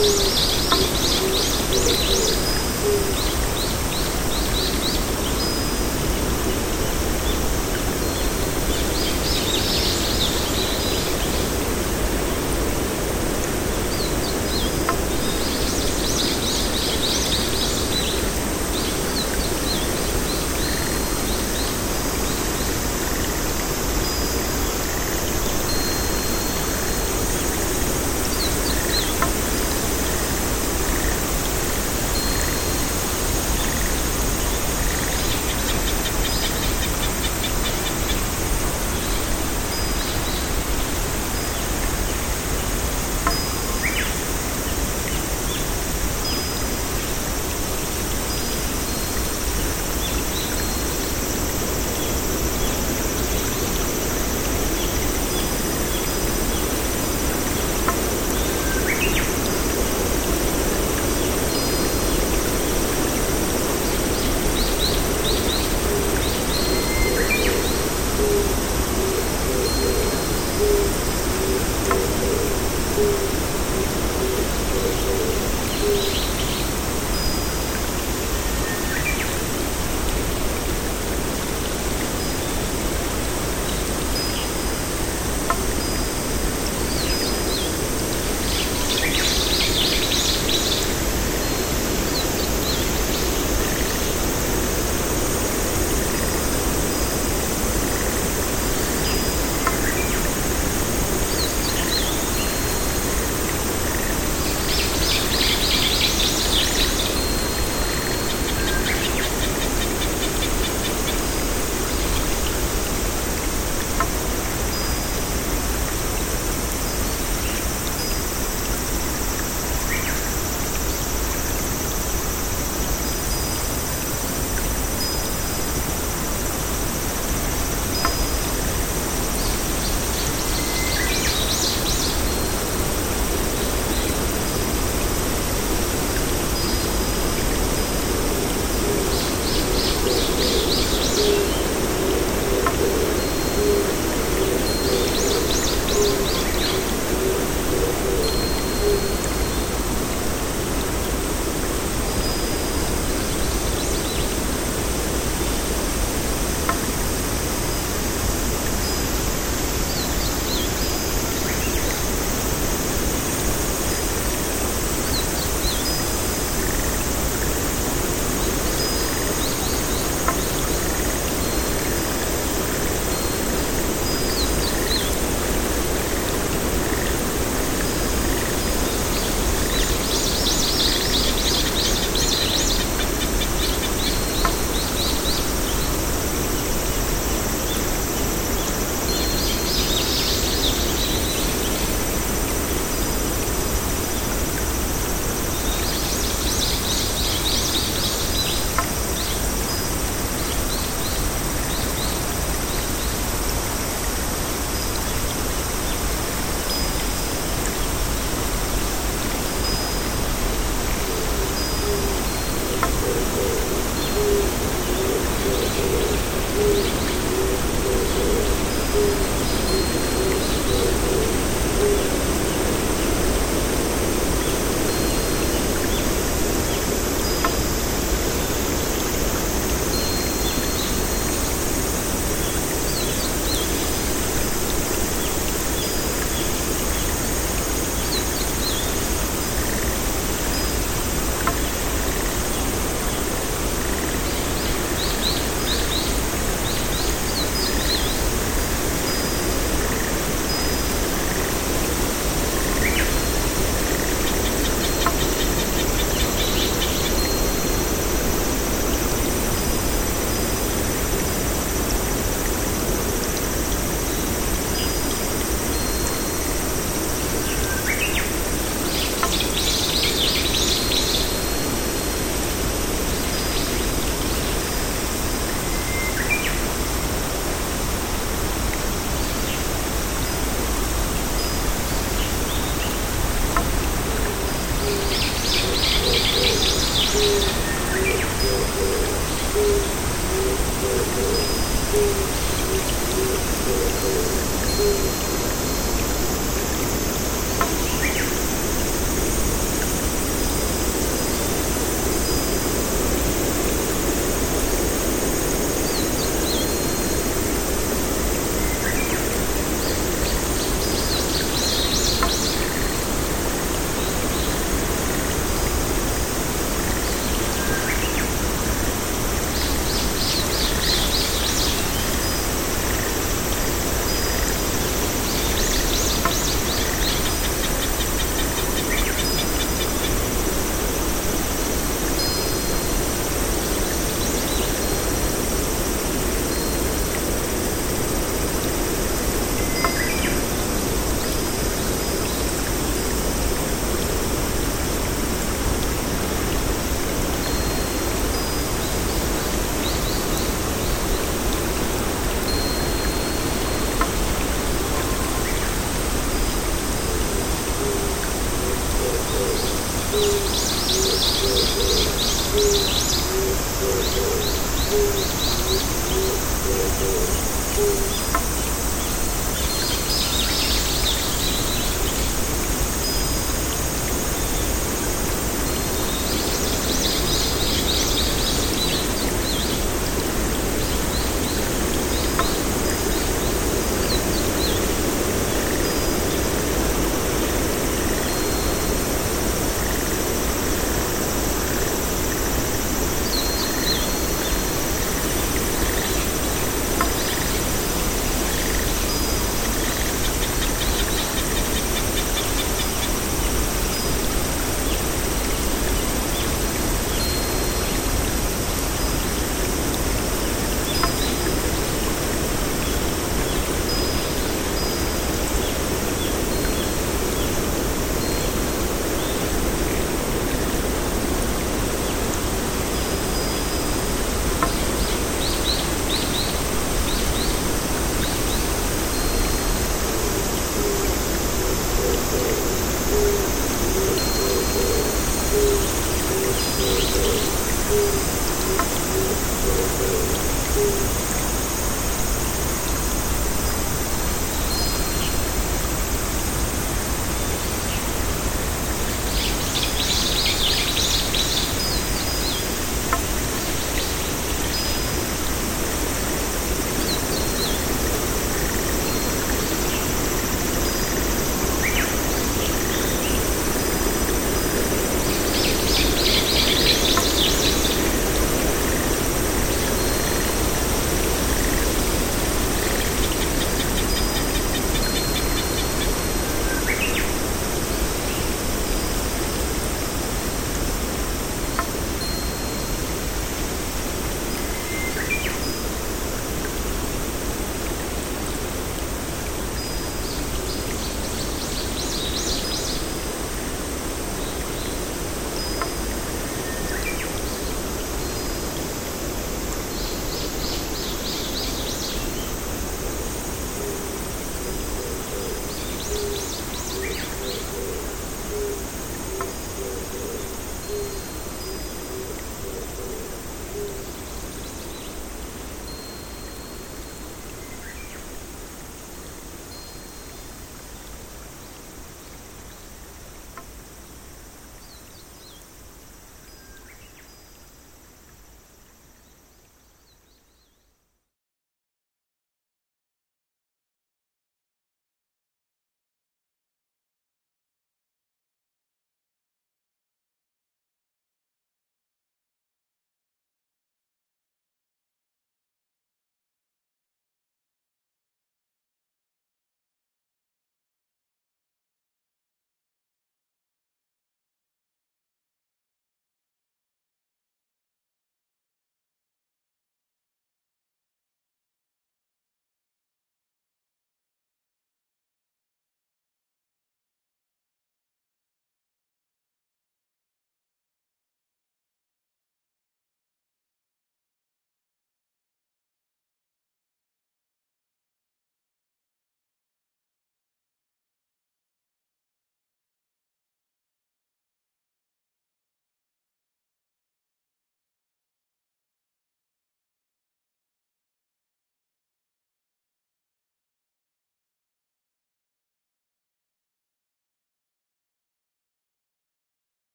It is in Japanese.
あっ。